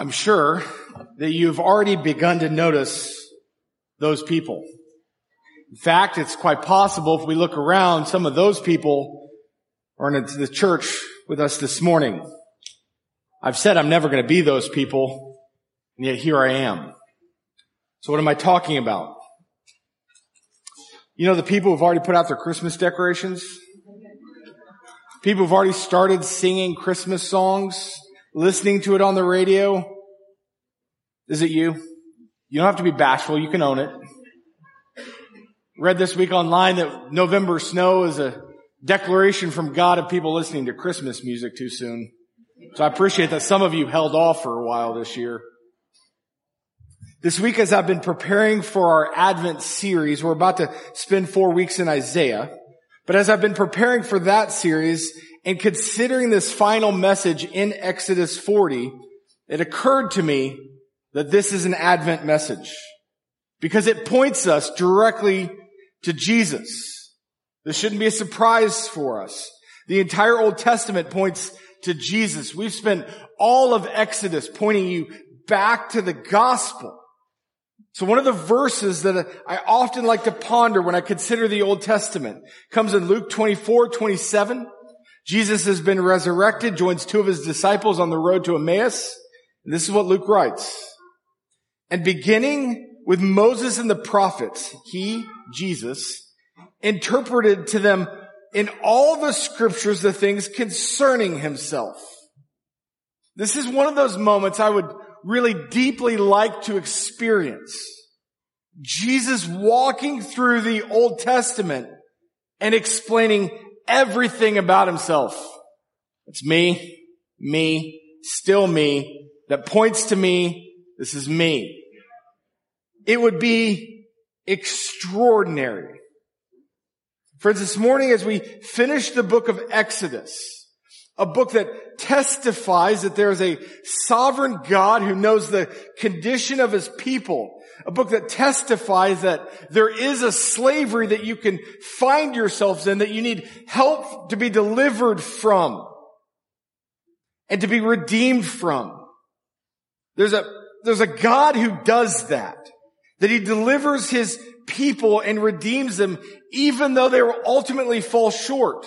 I'm sure that you've already begun to notice those people. In fact, it's quite possible if we look around, some of those people are in the church with us this morning. I've said I'm never going to be those people, and yet here I am. So what am I talking about? You know the people who've already put out their Christmas decorations? People who've already started singing Christmas songs, listening to it on the radio. Is it you? You don't have to be bashful. You can own it. Read this week online that November snow is a declaration from God of people listening to Christmas music too soon. So I appreciate that some of you held off for a while this year. This week, as I've been preparing for our Advent series, we're about to spend four weeks in Isaiah. But as I've been preparing for that series and considering this final message in Exodus 40, it occurred to me that this is an Advent message because it points us directly to Jesus. This shouldn't be a surprise for us. The entire Old Testament points to Jesus. We've spent all of Exodus pointing you back to the gospel. So one of the verses that I often like to ponder when I consider the Old Testament comes in Luke 24, 27. Jesus has been resurrected, joins two of his disciples on the road to Emmaus. And this is what Luke writes. And beginning with Moses and the prophets, he, Jesus, interpreted to them in all the scriptures the things concerning himself. This is one of those moments I would really deeply like to experience. Jesus walking through the Old Testament and explaining everything about himself. It's me, me, still me, that points to me. This is me. It would be extraordinary. Friends, this morning as we finish the book of Exodus, a book that testifies that there is a sovereign God who knows the condition of his people. A book that testifies that there is a slavery that you can find yourselves in, that you need help to be delivered from and to be redeemed from. There's a, there's a God who does that, that he delivers his people and redeems them even though they will ultimately fall short.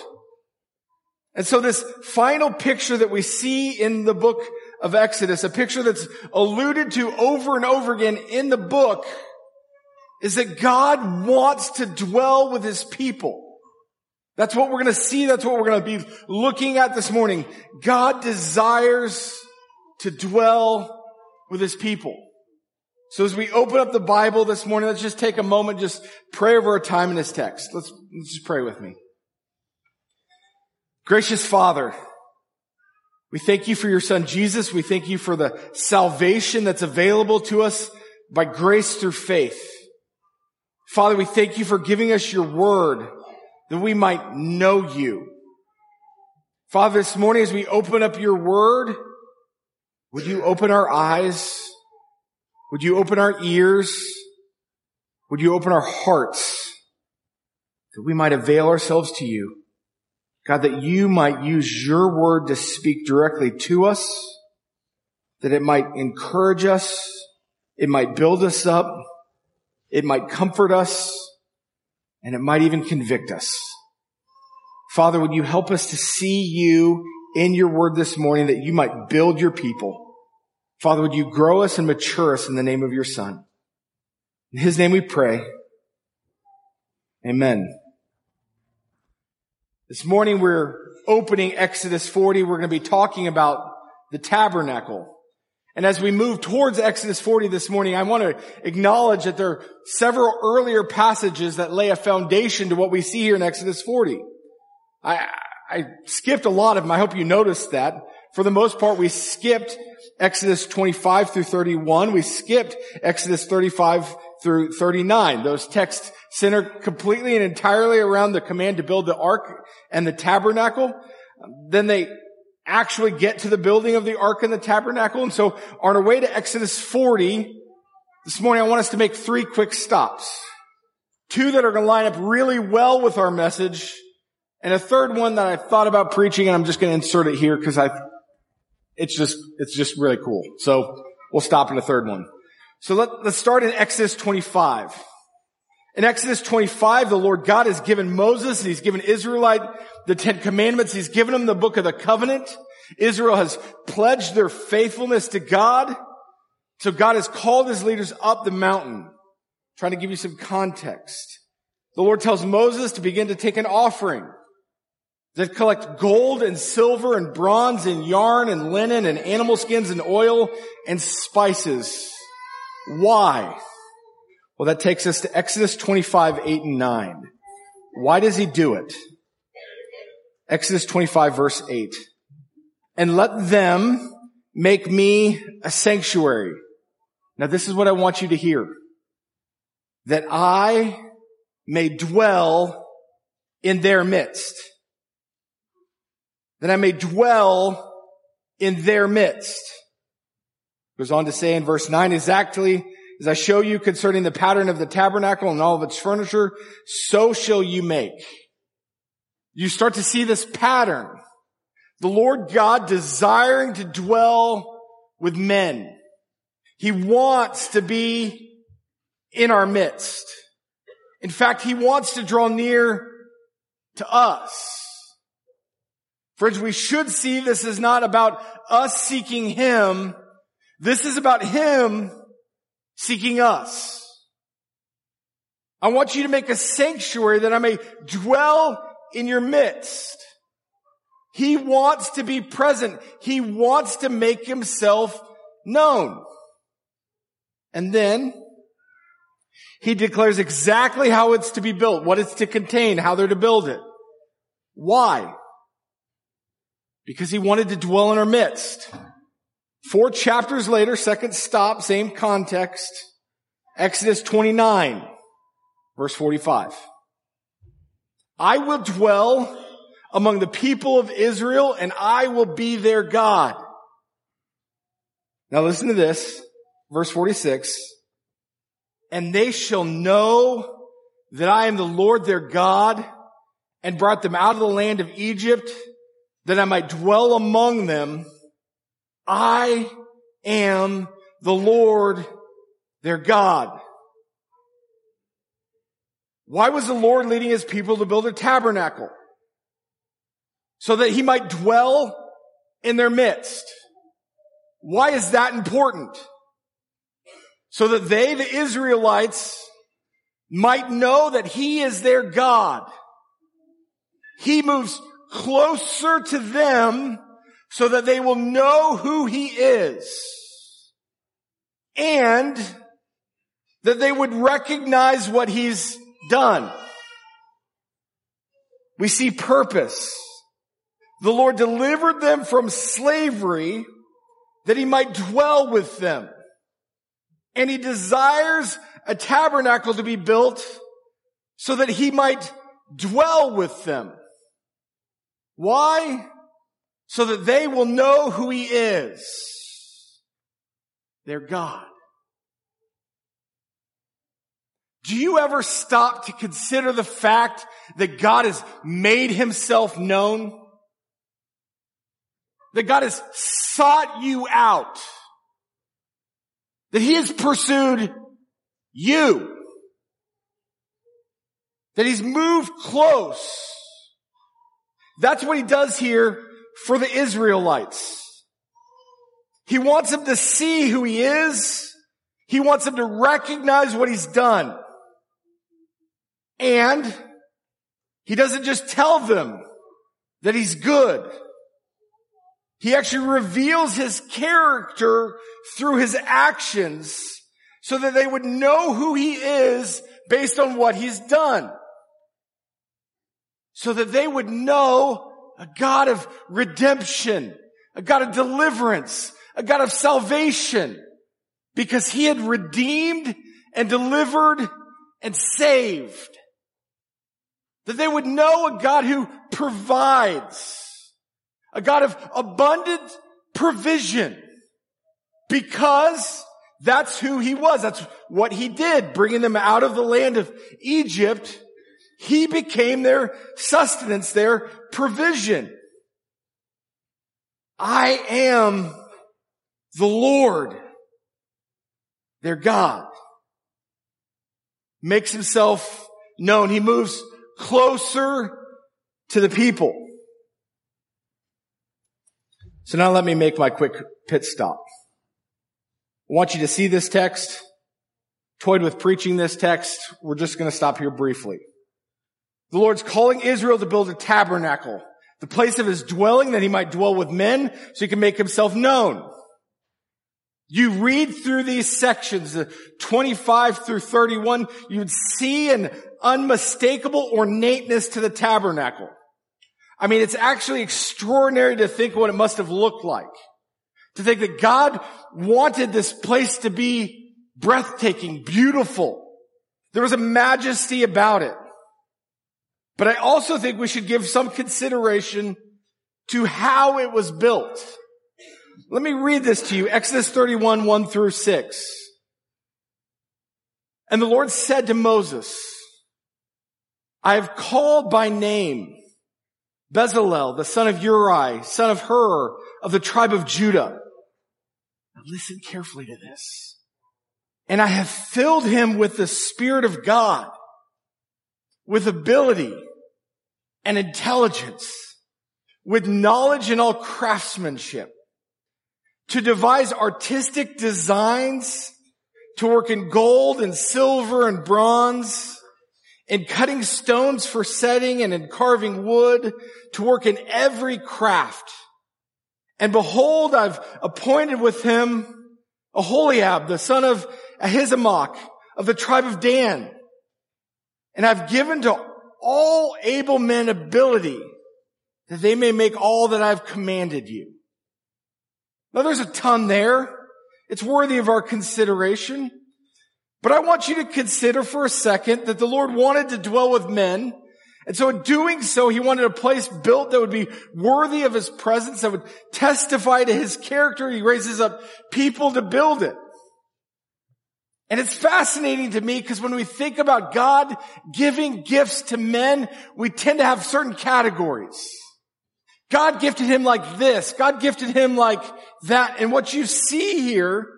And so this final picture that we see in the book of Exodus, a picture that's alluded to over and over again in the book, is that God wants to dwell with his people. That's what we're going to see. That's what we're going to be looking at this morning. God desires to dwell with his people. So as we open up the Bible this morning, let's just take a moment, just pray over our time in this text. Let's, let's just pray with me. Gracious Father, we thank you for your son Jesus. We thank you for the salvation that's available to us by grace through faith. Father, we thank you for giving us your word that we might know you. Father, this morning as we open up your word, would you open our eyes? Would you open our ears? Would you open our hearts that we might avail ourselves to you? God, that you might use your word to speak directly to us, that it might encourage us, it might build us up, it might comfort us, and it might even convict us. Father, would you help us to see you in your word this morning that you might build your people? Father, would you grow us and mature us in the name of your son? In his name we pray. Amen. This morning we're opening Exodus 40. We're going to be talking about the tabernacle. And as we move towards Exodus 40 this morning, I want to acknowledge that there are several earlier passages that lay a foundation to what we see here in Exodus 40. I, I skipped a lot of them. I hope you noticed that. For the most part, we skipped Exodus 25 through 31. We skipped Exodus 35 through 39. Those texts center completely and entirely around the command to build the ark and the tabernacle. Then they actually get to the building of the ark and the tabernacle. And so on our way to Exodus 40, this morning I want us to make three quick stops. Two that are going to line up really well with our message and a third one that I thought about preaching and I'm just going to insert it here because I It's just, it's just really cool. So we'll stop in the third one. So let, let's start in Exodus 25. In Exodus 25, the Lord God has given Moses and he's given Israelite the Ten Commandments. He's given them the book of the covenant. Israel has pledged their faithfulness to God. So God has called his leaders up the mountain. trying to give you some context. The Lord tells Moses to begin to take an offering that collect gold and silver and bronze and yarn and linen and animal skins and oil and spices. Why? Well, that takes us to Exodus 25, 8 and 9. Why does he do it? Exodus 25 verse 8. And let them make me a sanctuary. Now this is what I want you to hear. That I may dwell in their midst. That I may dwell in their midst. Goes on to say in verse 9, exactly as I show you concerning the pattern of the tabernacle and all of its furniture, so shall you make. You start to see this pattern. The Lord God desiring to dwell with men. He wants to be in our midst. In fact, He wants to draw near to us. Friends, we should see this is not about us seeking Him. This is about Him seeking us. I want you to make a sanctuary that I may dwell in your midst. He wants to be present. He wants to make himself known. And then he declares exactly how it's to be built, what it's to contain, how they're to build it. Why? Because he wanted to dwell in our midst. Four chapters later, second stop, same context, Exodus 29, verse 45. I will dwell among the people of Israel and I will be their God. Now listen to this, verse 46. And they shall know that I am the Lord their God and brought them out of the land of Egypt that I might dwell among them I am the Lord their God. Why was the Lord leading his people to build a tabernacle? So that he might dwell in their midst. Why is that important? So that they, the Israelites, might know that he is their God. He moves closer to them so that they will know who he is and that they would recognize what he's done. We see purpose. The Lord delivered them from slavery that he might dwell with them. And he desires a tabernacle to be built so that he might dwell with them. Why? So that they will know who he is. Their God. Do you ever stop to consider the fact that God has made himself known? That God has sought you out. That he has pursued you. That he's moved close. That's what he does here for the Israelites. He wants them to see who he is. He wants them to recognize what he's done. And he doesn't just tell them that he's good. He actually reveals his character through his actions so that they would know who he is based on what he's done. So that they would know a God of redemption, a God of deliverance, a God of salvation, because he had redeemed and delivered and saved. That they would know a God who provides, a God of abundant provision, because that's who he was. That's what he did, bringing them out of the land of Egypt he became their sustenance, their provision. I am the Lord, their God. Makes himself known. He moves closer to the people. So now let me make my quick pit stop. I want you to see this text. Toyed with preaching this text. We're just going to stop here briefly. The Lord's calling Israel to build a tabernacle, the place of his dwelling that he might dwell with men so he can make himself known. You read through these sections, 25 through 31, you'd see an unmistakable ornateness to the tabernacle. I mean, it's actually extraordinary to think what it must have looked like. To think that God wanted this place to be breathtaking, beautiful. There was a majesty about it. But I also think we should give some consideration to how it was built. Let me read this to you. Exodus 31, 1 through 6. And the Lord said to Moses, I have called by name Bezalel, the son of Uri, son of Hur, of the tribe of Judah. Now listen carefully to this. And I have filled him with the Spirit of God, with ability and intelligence, with knowledge and all craftsmanship, to devise artistic designs, to work in gold and silver and bronze, in cutting stones for setting and in carving wood, to work in every craft. And behold, I've appointed with him Aholiab, the son of Ahisamach of the tribe of Dan. And I've given to all able men ability that they may make all that I've commanded you. Now there's a ton there. It's worthy of our consideration. But I want you to consider for a second that the Lord wanted to dwell with men. And so in doing so, he wanted a place built that would be worthy of his presence, that would testify to his character. He raises up people to build it. And it's fascinating to me because when we think about God giving gifts to men, we tend to have certain categories. God gifted him like this. God gifted him like that. And what you see here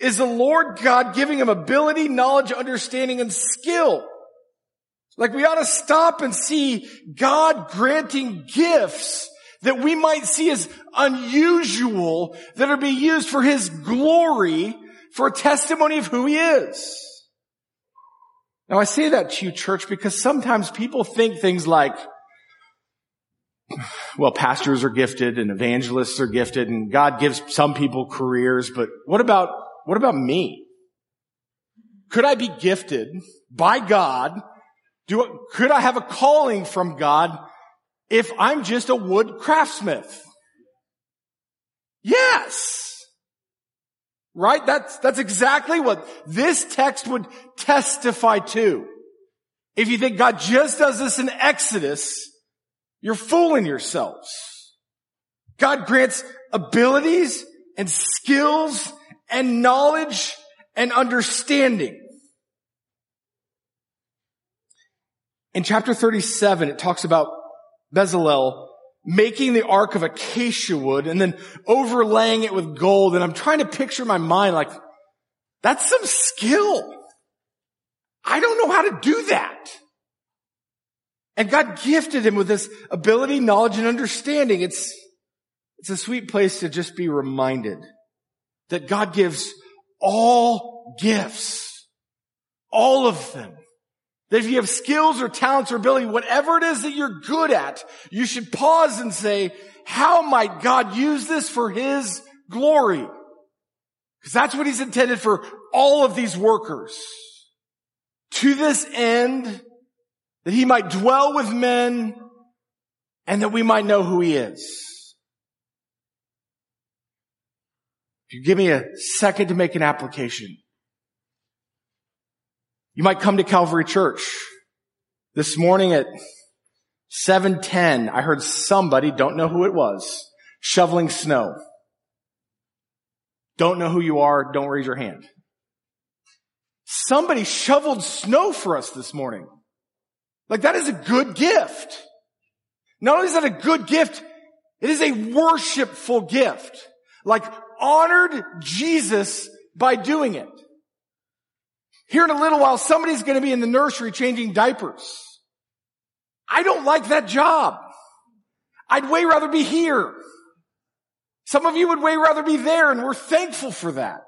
is the Lord God giving him ability, knowledge, understanding, and skill. Like we ought to stop and see God granting gifts that we might see as unusual that are being used for his glory for a testimony of who he is. Now I say that to you, church, because sometimes people think things like, well, pastors are gifted and evangelists are gifted and God gives some people careers, but what about what about me? Could I be gifted by God? Do, could I have a calling from God if I'm just a wood craftsmith? Yes. Right? That's, that's exactly what this text would testify to. If you think God just does this in Exodus, you're fooling yourselves. God grants abilities and skills and knowledge and understanding. In chapter 37, it talks about Bezalel making the ark of acacia wood and then overlaying it with gold. And I'm trying to picture my mind like, that's some skill. I don't know how to do that. And God gifted him with this ability, knowledge, and understanding. It's, it's a sweet place to just be reminded that God gives all gifts. All of them. That if you have skills or talents or ability, whatever it is that you're good at, you should pause and say, how might God use this for His glory? Because that's what He's intended for all of these workers. To this end, that He might dwell with men and that we might know who He is. If you give me a second to make an application, you might come to Calvary Church. This morning at 710, I heard somebody, don't know who it was, shoveling snow. Don't know who you are, don't raise your hand. Somebody shoveled snow for us this morning. Like that is a good gift. Not only is that a good gift, It is a worshipful gift. Like honored Jesus by doing it. Here in a little while, somebody's going to be in the nursery changing diapers. I don't like that job. I'd way rather be here. Some of you would way rather be there and we're thankful for that.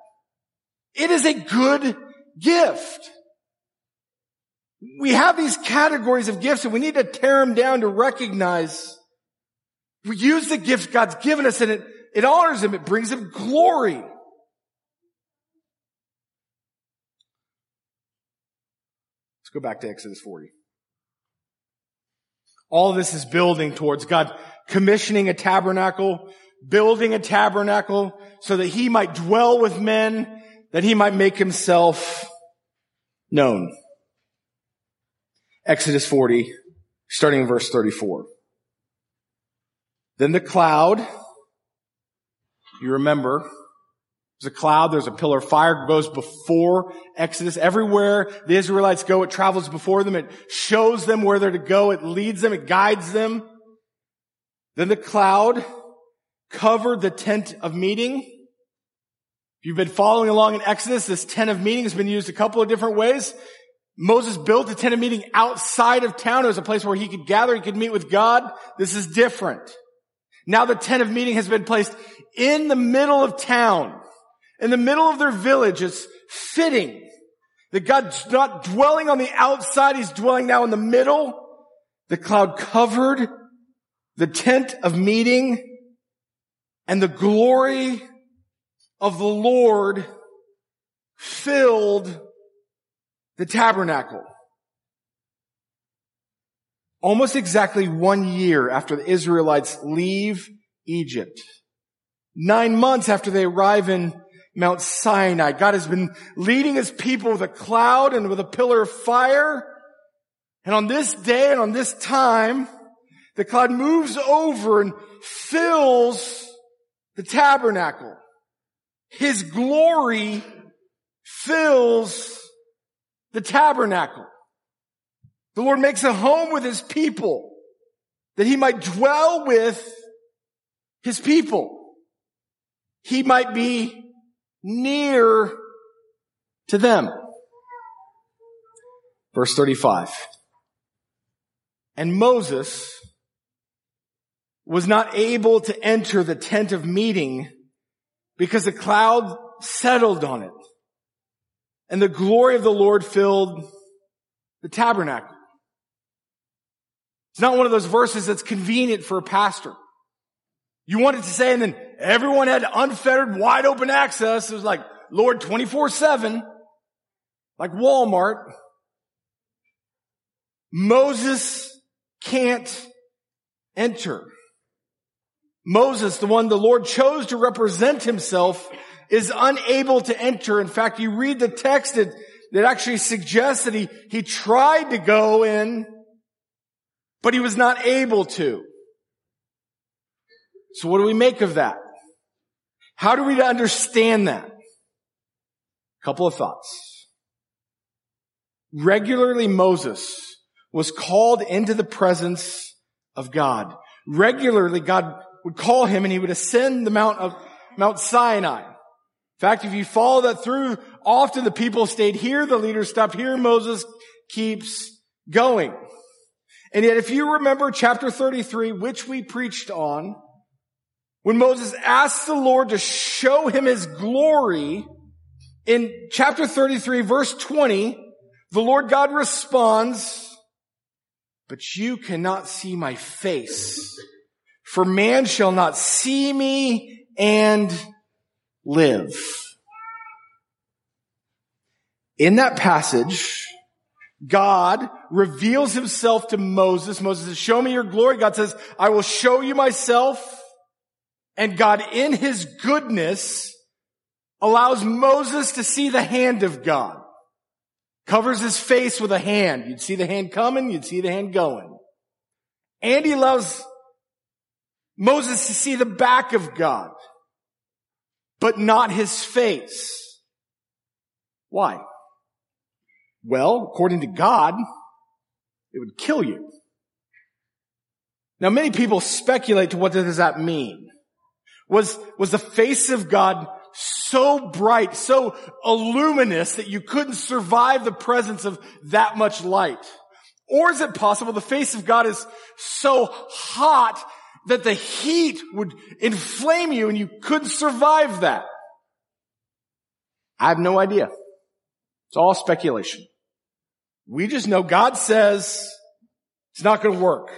It is a good gift. We have these categories of gifts and we need to tear them down to recognize we use the gift God's given us and it, it honors Him. It brings Him glory. Let's go back to Exodus 40. All this is building towards God commissioning a tabernacle, building a tabernacle so that he might dwell with men, that he might make himself known. Exodus 40, starting in verse 34. Then the cloud, you remember, there's a cloud, there's a pillar of fire goes before Exodus. Everywhere the Israelites go, it travels before them. It shows them where they're to go. It leads them. It guides them. Then the cloud covered the tent of meeting. If you've been following along in Exodus, this tent of meeting has been used a couple of different ways. Moses built the tent of meeting outside of town. It was a place where he could gather, he could meet with God. This is different. Now the tent of meeting has been placed in the middle of town in the middle of their village. It's fitting that God's not dwelling on the outside. He's dwelling now in the middle. The cloud covered the tent of meeting and the glory of the Lord filled the tabernacle. Almost exactly one year after the Israelites leave Egypt, nine months after they arrive in Mount Sinai. God has been leading his people with a cloud and with a pillar of fire. And on this day and on this time, the cloud moves over and fills the tabernacle. His glory fills the tabernacle. The Lord makes a home with his people that he might dwell with his people. He might be near to them. Verse 35. And Moses was not able to enter the tent of meeting because the cloud settled on it and the glory of the Lord filled the tabernacle. It's not one of those verses that's convenient for a pastor. You wanted to say, and then everyone had unfettered, wide open access. It was like, Lord, 24 7, like Walmart. Moses can't enter. Moses, the one the Lord chose to represent himself, is unable to enter. In fact, you read the text that, that actually suggests that he, he tried to go in, but he was not able to. So what do we make of that? How do we understand that? A couple of thoughts. Regularly Moses was called into the presence of God. Regularly God would call him and he would ascend the mount of Mount Sinai. In fact, if you follow that through, often the people stayed here, the leaders stopped here, Moses keeps going. And yet if you remember chapter 33, which we preached on, when Moses asked the Lord to show him his glory, in chapter 33 verse 20, the Lord God responds, but you cannot see my face, for man shall not see me and live. In that passage, God reveals himself to Moses. Moses says, show me your glory. God says, I will show you myself. And God in his goodness allows Moses to see the hand of God. Covers his face with a hand. You'd see the hand coming, you'd see the hand going. And he allows Moses to see the back of God, but not his face. Why? Well, according to God, it would kill you. Now many people speculate to what does that mean? Was, was the face of God so bright, so illuminous that you couldn't survive the presence of that much light? Or is it possible the face of God is so hot that the heat would inflame you and you couldn't survive that? I have no idea. It's all speculation. We just know God says it's not going to work.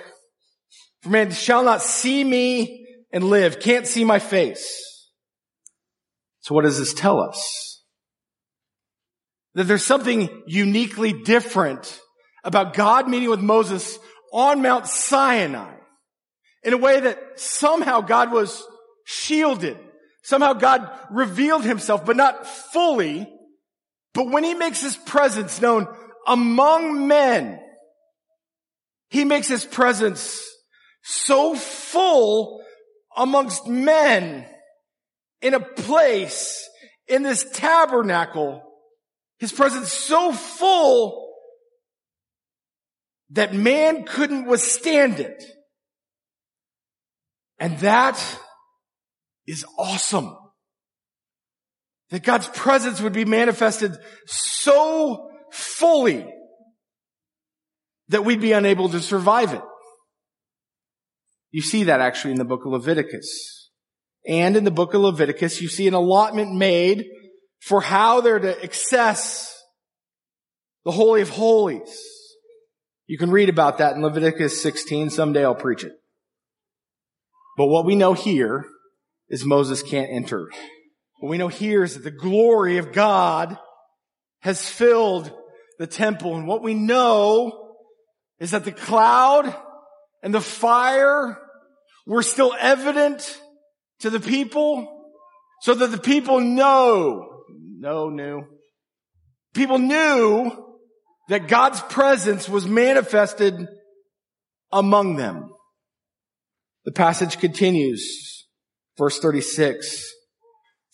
For man shall not see me and live, can't see my face. So what does this tell us? That there's something uniquely different about God meeting with Moses on Mount Sinai in a way that somehow God was shielded. Somehow God revealed himself, but not fully. But when he makes his presence known among men, he makes his presence so full amongst men in a place in this tabernacle, his presence so full that man couldn't withstand it. And that is awesome. That God's presence would be manifested so fully that we'd be unable to survive it. You see that actually in the book of Leviticus. And in the book of Leviticus, you see an allotment made for how they're to access the Holy of Holies. You can read about that in Leviticus 16. Someday I'll preach it. But what we know here is Moses can't enter. What we know here is that the glory of God has filled the temple. And what we know is that the cloud and the fire were still evident to the people so that the people know, no, knew. People knew that God's presence was manifested among them. The passage continues, verse 36.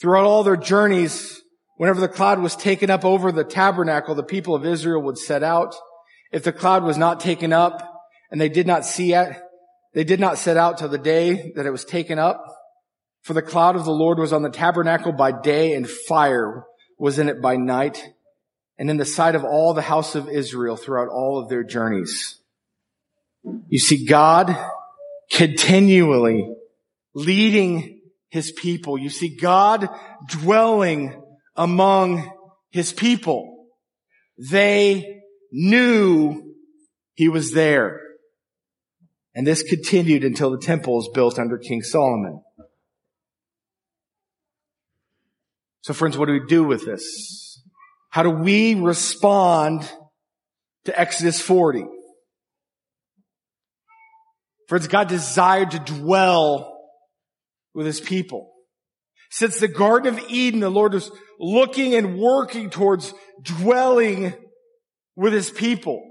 Throughout all their journeys, whenever the cloud was taken up over the tabernacle, the people of Israel would set out. If the cloud was not taken up, and they did not see it. They did not set out till the day that it was taken up. For the cloud of the Lord was on the tabernacle by day and fire was in it by night and in the sight of all the house of Israel throughout all of their journeys. You see God continually leading his people. You see God dwelling among his people. They knew he was there. And this continued until the temple was built under King Solomon. So friends, what do we do with this? How do we respond to Exodus 40? Friends, God desired to dwell with his people. Since the Garden of Eden, the Lord was looking and working towards dwelling with his people.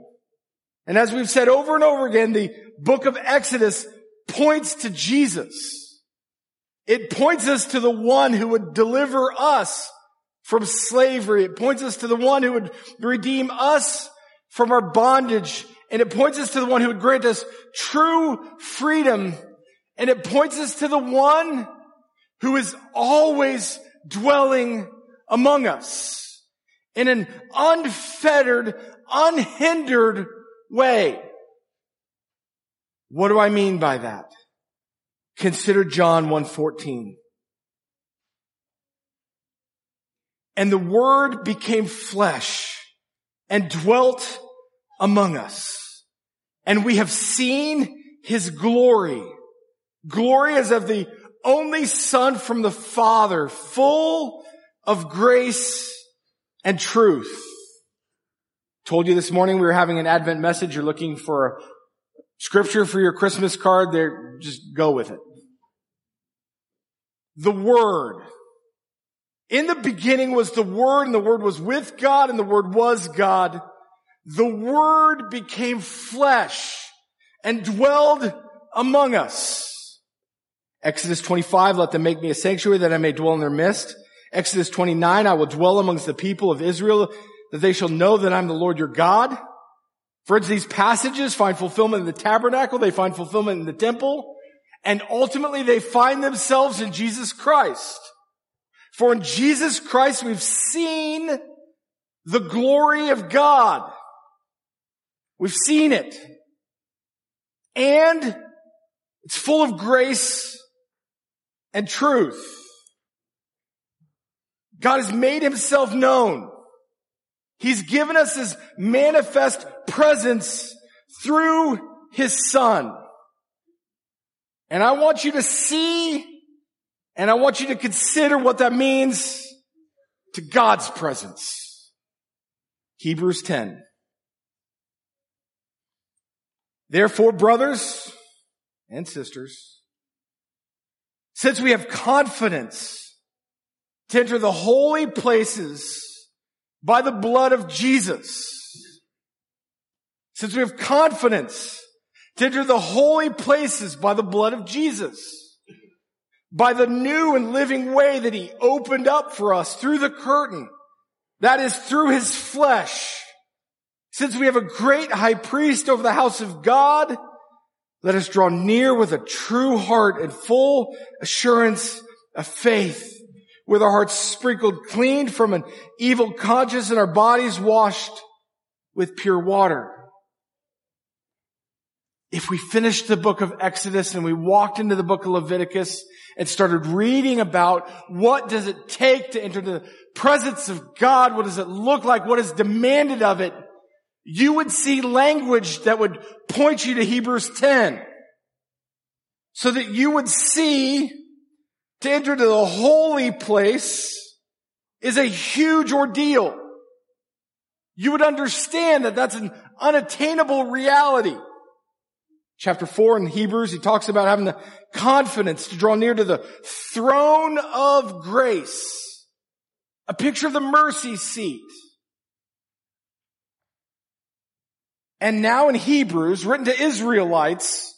And as we've said over and over again, the book of Exodus points to Jesus. It points us to the one who would deliver us from slavery. It points us to the one who would redeem us from our bondage. And it points us to the one who would grant us true freedom. And it points us to the one who is always dwelling among us in an unfettered, unhindered way. What do I mean by that? Consider John 1:14. And the word became flesh and dwelt among us. And we have seen his glory. Glory as of the only son from the father, full of grace and truth. Told you this morning we were having an Advent message. You're looking for scripture for your Christmas card. There, just go with it. The Word. In the beginning was the Word, and the Word was with God, and the Word was God. The Word became flesh and dwelled among us. Exodus 25, let them make me a sanctuary that I may dwell in their midst. Exodus 29, I will dwell amongst the people of Israel that they shall know that I'm the Lord your God. Friends, these passages find fulfillment in the tabernacle, they find fulfillment in the temple, and ultimately they find themselves in Jesus Christ. For in Jesus Christ we've seen the glory of God. We've seen it. And it's full of grace and truth. God has made himself known. He's given us his manifest presence through his son. And I want you to see and I want you to consider what that means to God's presence. Hebrews 10. Therefore, brothers and sisters, since we have confidence to enter the holy places by the blood of Jesus, since we have confidence to enter the holy places by the blood of Jesus, by the new and living way that he opened up for us through the curtain, that is through his flesh, since we have a great high priest over the house of God, let us draw near with a true heart and full assurance of faith, with our hearts sprinkled clean from an evil conscience and our bodies washed with pure water. If we finished the book of Exodus and we walked into the book of Leviticus and started reading about what does it take to enter the presence of God, what does it look like, what is demanded of it, you would see language that would point you to Hebrews 10. So that you would see to enter to the holy place is a huge ordeal. You would understand that that's an unattainable reality. Chapter 4 in Hebrews, he talks about having the confidence to draw near to the throne of grace. A picture of the mercy seat. And now in Hebrews, written to Israelites,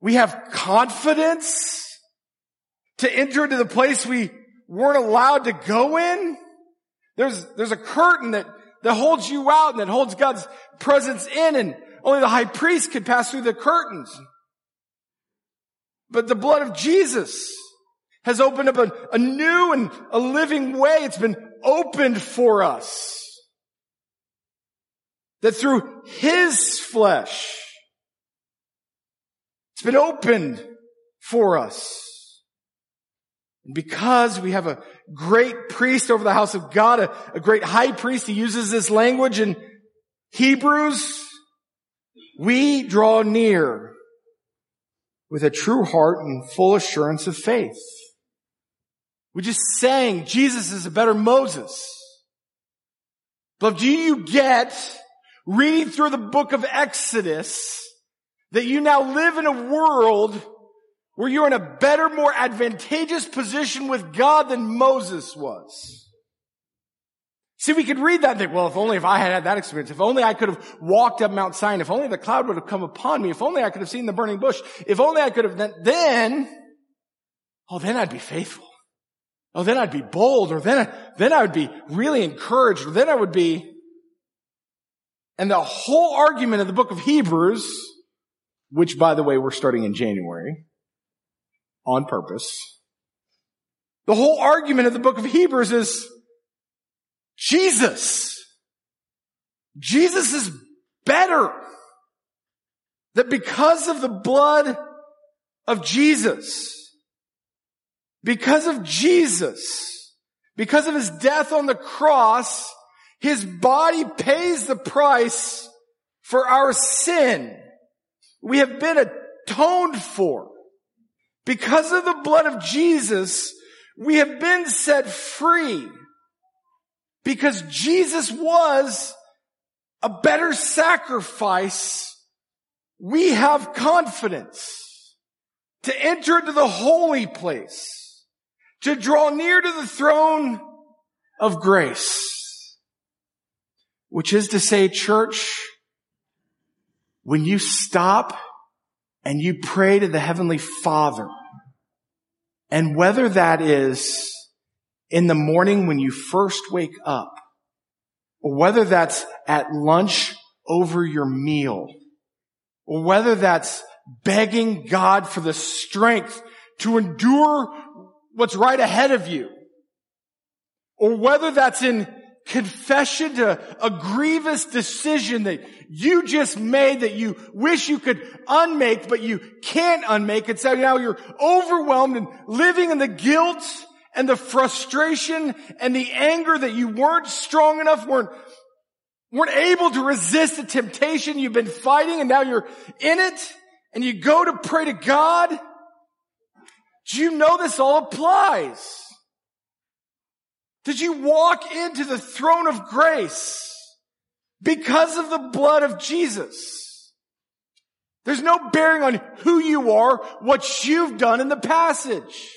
we have confidence to enter into the place we weren't allowed to go in. There's, there's a curtain that, that holds you out and that holds God's presence in and only the high priest could pass through the curtains. But the blood of Jesus has opened up a, a new and a living way. It's been opened for us. That through His flesh, it's been opened for us. And because we have a great priest over the house of God, a, a great high priest, he uses this language in Hebrews, we draw near with a true heart and full assurance of faith. We just sang Jesus is a better Moses. But do you get reading through the book of Exodus that you now live in a world where you're in a better, more advantageous position with God than Moses was? See, we could read that and think, well, if only if I had had that experience, if only I could have walked up Mount Sinai, if only the cloud would have come upon me, if only I could have seen the burning bush, if only I could have, then, then oh, then I'd be faithful. Oh, then I'd be bold, or then, then I would be really encouraged, or then I would be, and the whole argument of the book of Hebrews, which by the way, we're starting in January, on purpose, the whole argument of the book of Hebrews is, Jesus. Jesus is better. That because of the blood of Jesus, because of Jesus, because of his death on the cross, his body pays the price for our sin. We have been atoned for. Because of the blood of Jesus, we have been set free. Because Jesus was a better sacrifice, we have confidence to enter into the holy place, to draw near to the throne of grace. Which is to say, church, when you stop and you pray to the Heavenly Father, and whether that is in the morning when you first wake up, or whether that's at lunch over your meal, or whether that's begging God for the strength to endure what's right ahead of you, or whether that's in confession to a grievous decision that you just made that you wish you could unmake, but you can't unmake. And so now you're overwhelmed and living in the guilt and the frustration and the anger that you weren't strong enough, weren't, weren't able to resist the temptation you've been fighting and now you're in it and you go to pray to God. Do you know this all applies? Did you walk into the throne of grace because of the blood of Jesus? There's no bearing on who you are, what you've done in the passage.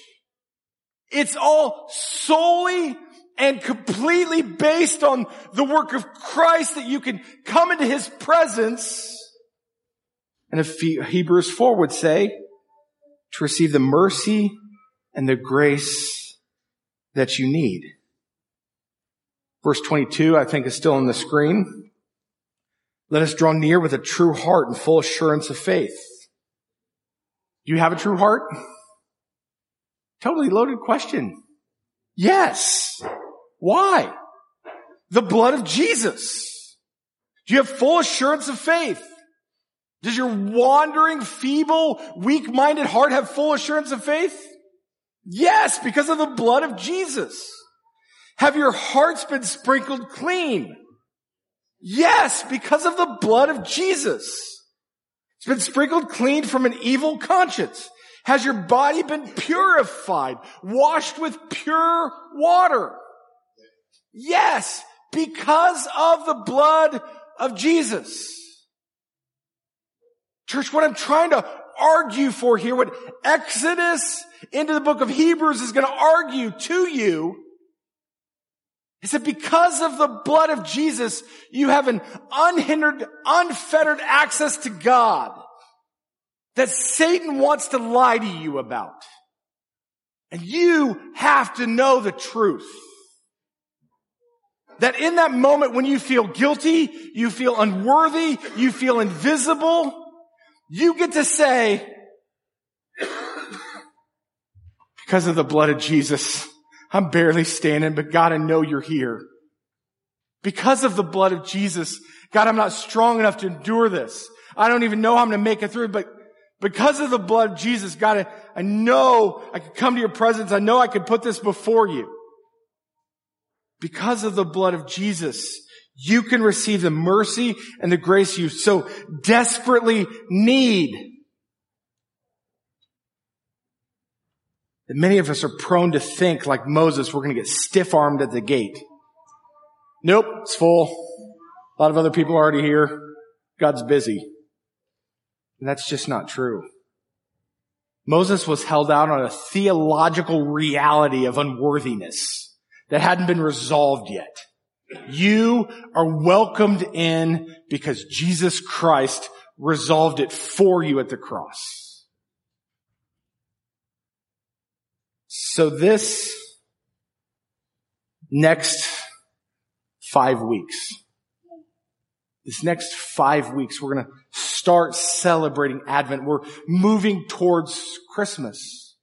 It's all solely and completely based on the work of Christ that you can come into His presence. And if Hebrews 4 would say, to receive the mercy and the grace that you need. Verse 22, I think is still on the screen. Let us draw near with a true heart and full assurance of faith. Do you have a true heart? Totally loaded question. Yes. Why? The blood of Jesus. Do you have full assurance of faith? Does your wandering, feeble, weak-minded heart have full assurance of faith? Yes, because of the blood of Jesus. Have your hearts been sprinkled clean? Yes, because of the blood of Jesus. It's been sprinkled clean from an evil conscience. Has your body been purified, washed with pure water? Yes, because of the blood of Jesus. Church, what I'm trying to argue for here, what Exodus into the book of Hebrews is going to argue to you he said, because of the blood of Jesus, you have an unhindered, unfettered access to God that Satan wants to lie to you about. And you have to know the truth. That in that moment when you feel guilty, you feel unworthy, you feel invisible, you get to say, because of the blood of Jesus, I'm barely standing, but God, I know you're here. Because of the blood of Jesus, God, I'm not strong enough to endure this. I don't even know how I'm going to make it through, but because of the blood of Jesus, God, I, I know I could come to your presence. I know I could put this before you. Because of the blood of Jesus, you can receive the mercy and the grace you so desperately need. That many of us are prone to think like Moses, we're going to get stiff armed at the gate. Nope, it's full. A lot of other people are already here. God's busy. And that's just not true. Moses was held out on a theological reality of unworthiness that hadn't been resolved yet. You are welcomed in because Jesus Christ resolved it for you at the cross. So this next five weeks, this next five weeks, we're going to start celebrating Advent. We're moving towards Christmas.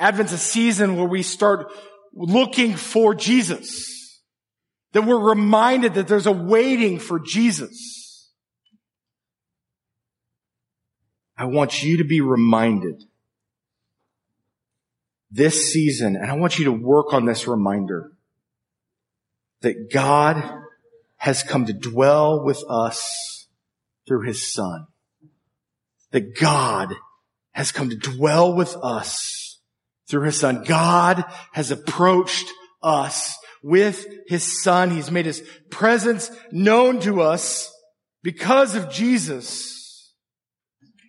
Advent's a season where we start looking for Jesus. That we're reminded that there's a waiting for Jesus. I want you to be reminded this season, and I want you to work on this reminder that God has come to dwell with us through his son. That God has come to dwell with us through his son. God has approached us with his son. He's made his presence known to us because of Jesus.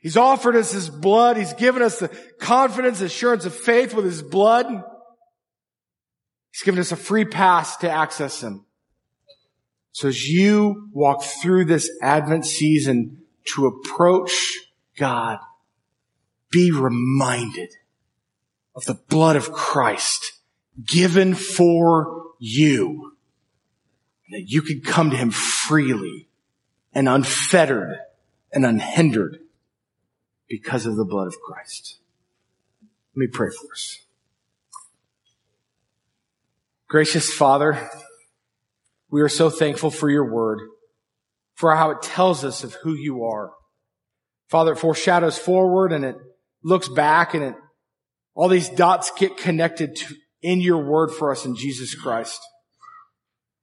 He's offered us His blood. He's given us the confidence, assurance of faith with His blood. He's given us a free pass to access Him. So as you walk through this Advent season to approach God, be reminded of the blood of Christ given for you. That you can come to Him freely and unfettered and unhindered because of the blood of Christ. Let me pray for us. Gracious Father, we are so thankful for your word, for how it tells us of who you are. Father, it foreshadows forward and it looks back and it, all these dots get connected to, in your word for us in Jesus Christ.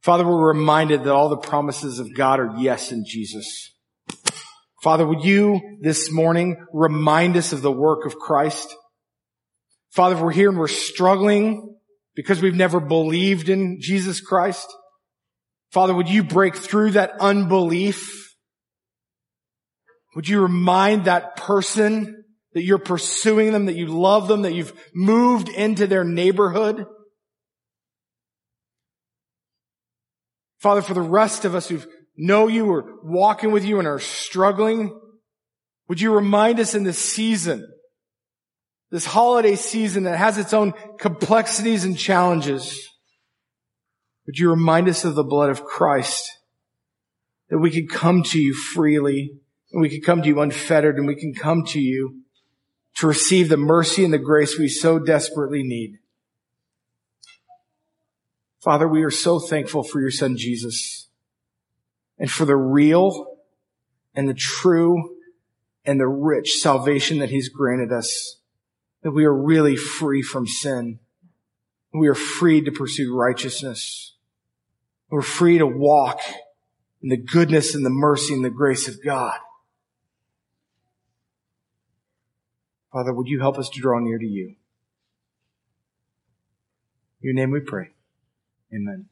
Father, we're reminded that all the promises of God are yes in Jesus. Father, would you this morning remind us of the work of Christ? Father, if we're here and we're struggling because we've never believed in Jesus Christ, Father, would you break through that unbelief? Would you remind that person that you're pursuing them, that you love them, that you've moved into their neighborhood? Father, for the rest of us who know you or walking with you and are struggling, would you remind us in this season, this holiday season that has its own complexities and challenges, would you remind us of the blood of Christ that we can come to you freely and we can come to you unfettered and we can come to you to receive the mercy and the grace we so desperately need. Father, we are so thankful for your son Jesus and for the real and the true and the rich salvation that he's granted us. That we are really free from sin. We are free to pursue righteousness. We're free to walk in the goodness and the mercy and the grace of God. Father, would you help us to draw near to you? In your name we pray. Amen.